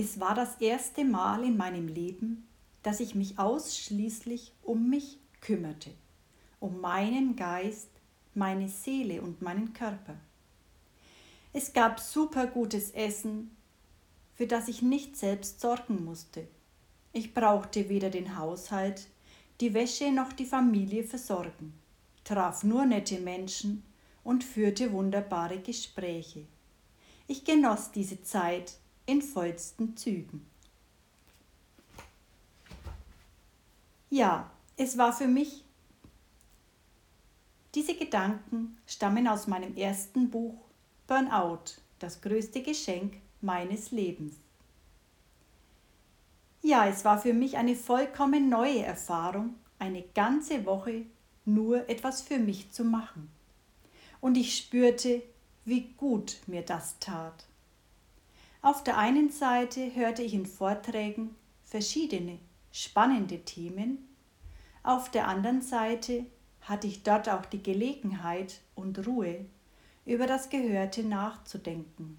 Es war das erste Mal in meinem Leben, dass ich mich ausschließlich um mich kümmerte, um meinen Geist, meine Seele und meinen Körper. Es gab super gutes Essen, für das ich nicht selbst sorgen musste. Ich brauchte weder den Haushalt, die Wäsche noch die Familie versorgen, traf nur nette Menschen und führte wunderbare Gespräche. Ich genoss diese Zeit in vollsten Zügen. Ja, es war für mich. Diese Gedanken stammen aus meinem ersten Buch Burnout, das größte Geschenk meines Lebens. Ja, es war für mich eine vollkommen neue Erfahrung, eine ganze Woche nur etwas für mich zu machen. Und ich spürte, wie gut mir das tat. Auf der einen Seite hörte ich in Vorträgen verschiedene spannende Themen, auf der anderen Seite hatte ich dort auch die Gelegenheit und Ruhe, über das Gehörte nachzudenken.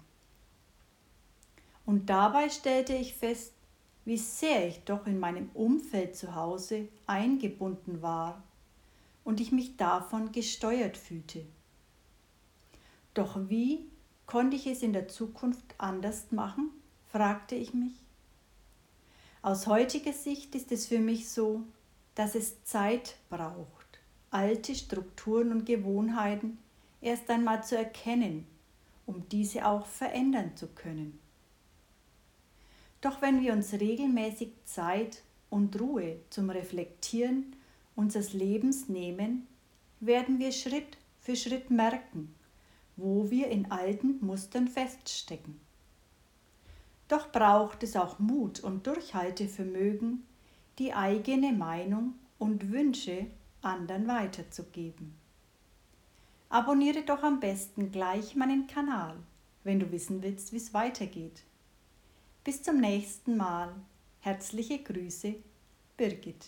Und dabei stellte ich fest, wie sehr ich doch in meinem Umfeld zu Hause eingebunden war und ich mich davon gesteuert fühlte. Doch wie konnte ich es in der Zukunft anders machen? fragte ich mich. Aus heutiger Sicht ist es für mich so, dass es Zeit braucht, alte Strukturen und Gewohnheiten erst einmal zu erkennen, um diese auch verändern zu können. Doch wenn wir uns regelmäßig Zeit und Ruhe zum Reflektieren unseres Lebens nehmen, werden wir Schritt für Schritt merken, wo wir in alten Mustern feststecken. Doch braucht es auch Mut und Durchhaltevermögen, die eigene Meinung und Wünsche anderen weiterzugeben. Abonniere doch am besten gleich meinen Kanal, wenn du wissen willst, wie es weitergeht. Bis zum nächsten Mal. Herzliche Grüße, Birgit.